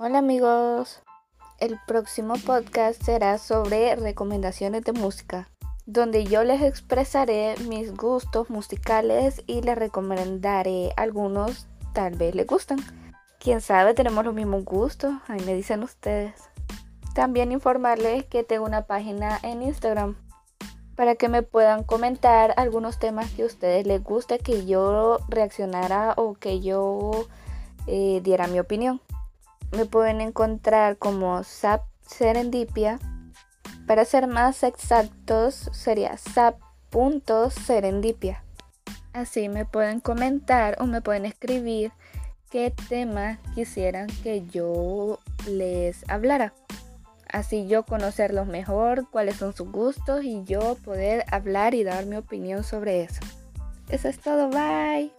Hola amigos, el próximo podcast será sobre recomendaciones de música, donde yo les expresaré mis gustos musicales y les recomendaré algunos, tal vez les gustan. Quién sabe, tenemos los mismos gustos, ahí me dicen ustedes. También informarles que tengo una página en Instagram para que me puedan comentar algunos temas que a ustedes les guste que yo reaccionara o que yo eh, diera mi opinión. Me pueden encontrar como Sap Serendipia. Para ser más exactos sería sap.serendipia. Así me pueden comentar o me pueden escribir qué tema quisieran que yo les hablara. Así yo conocerlos mejor, cuáles son sus gustos y yo poder hablar y dar mi opinión sobre eso. Eso es todo, bye.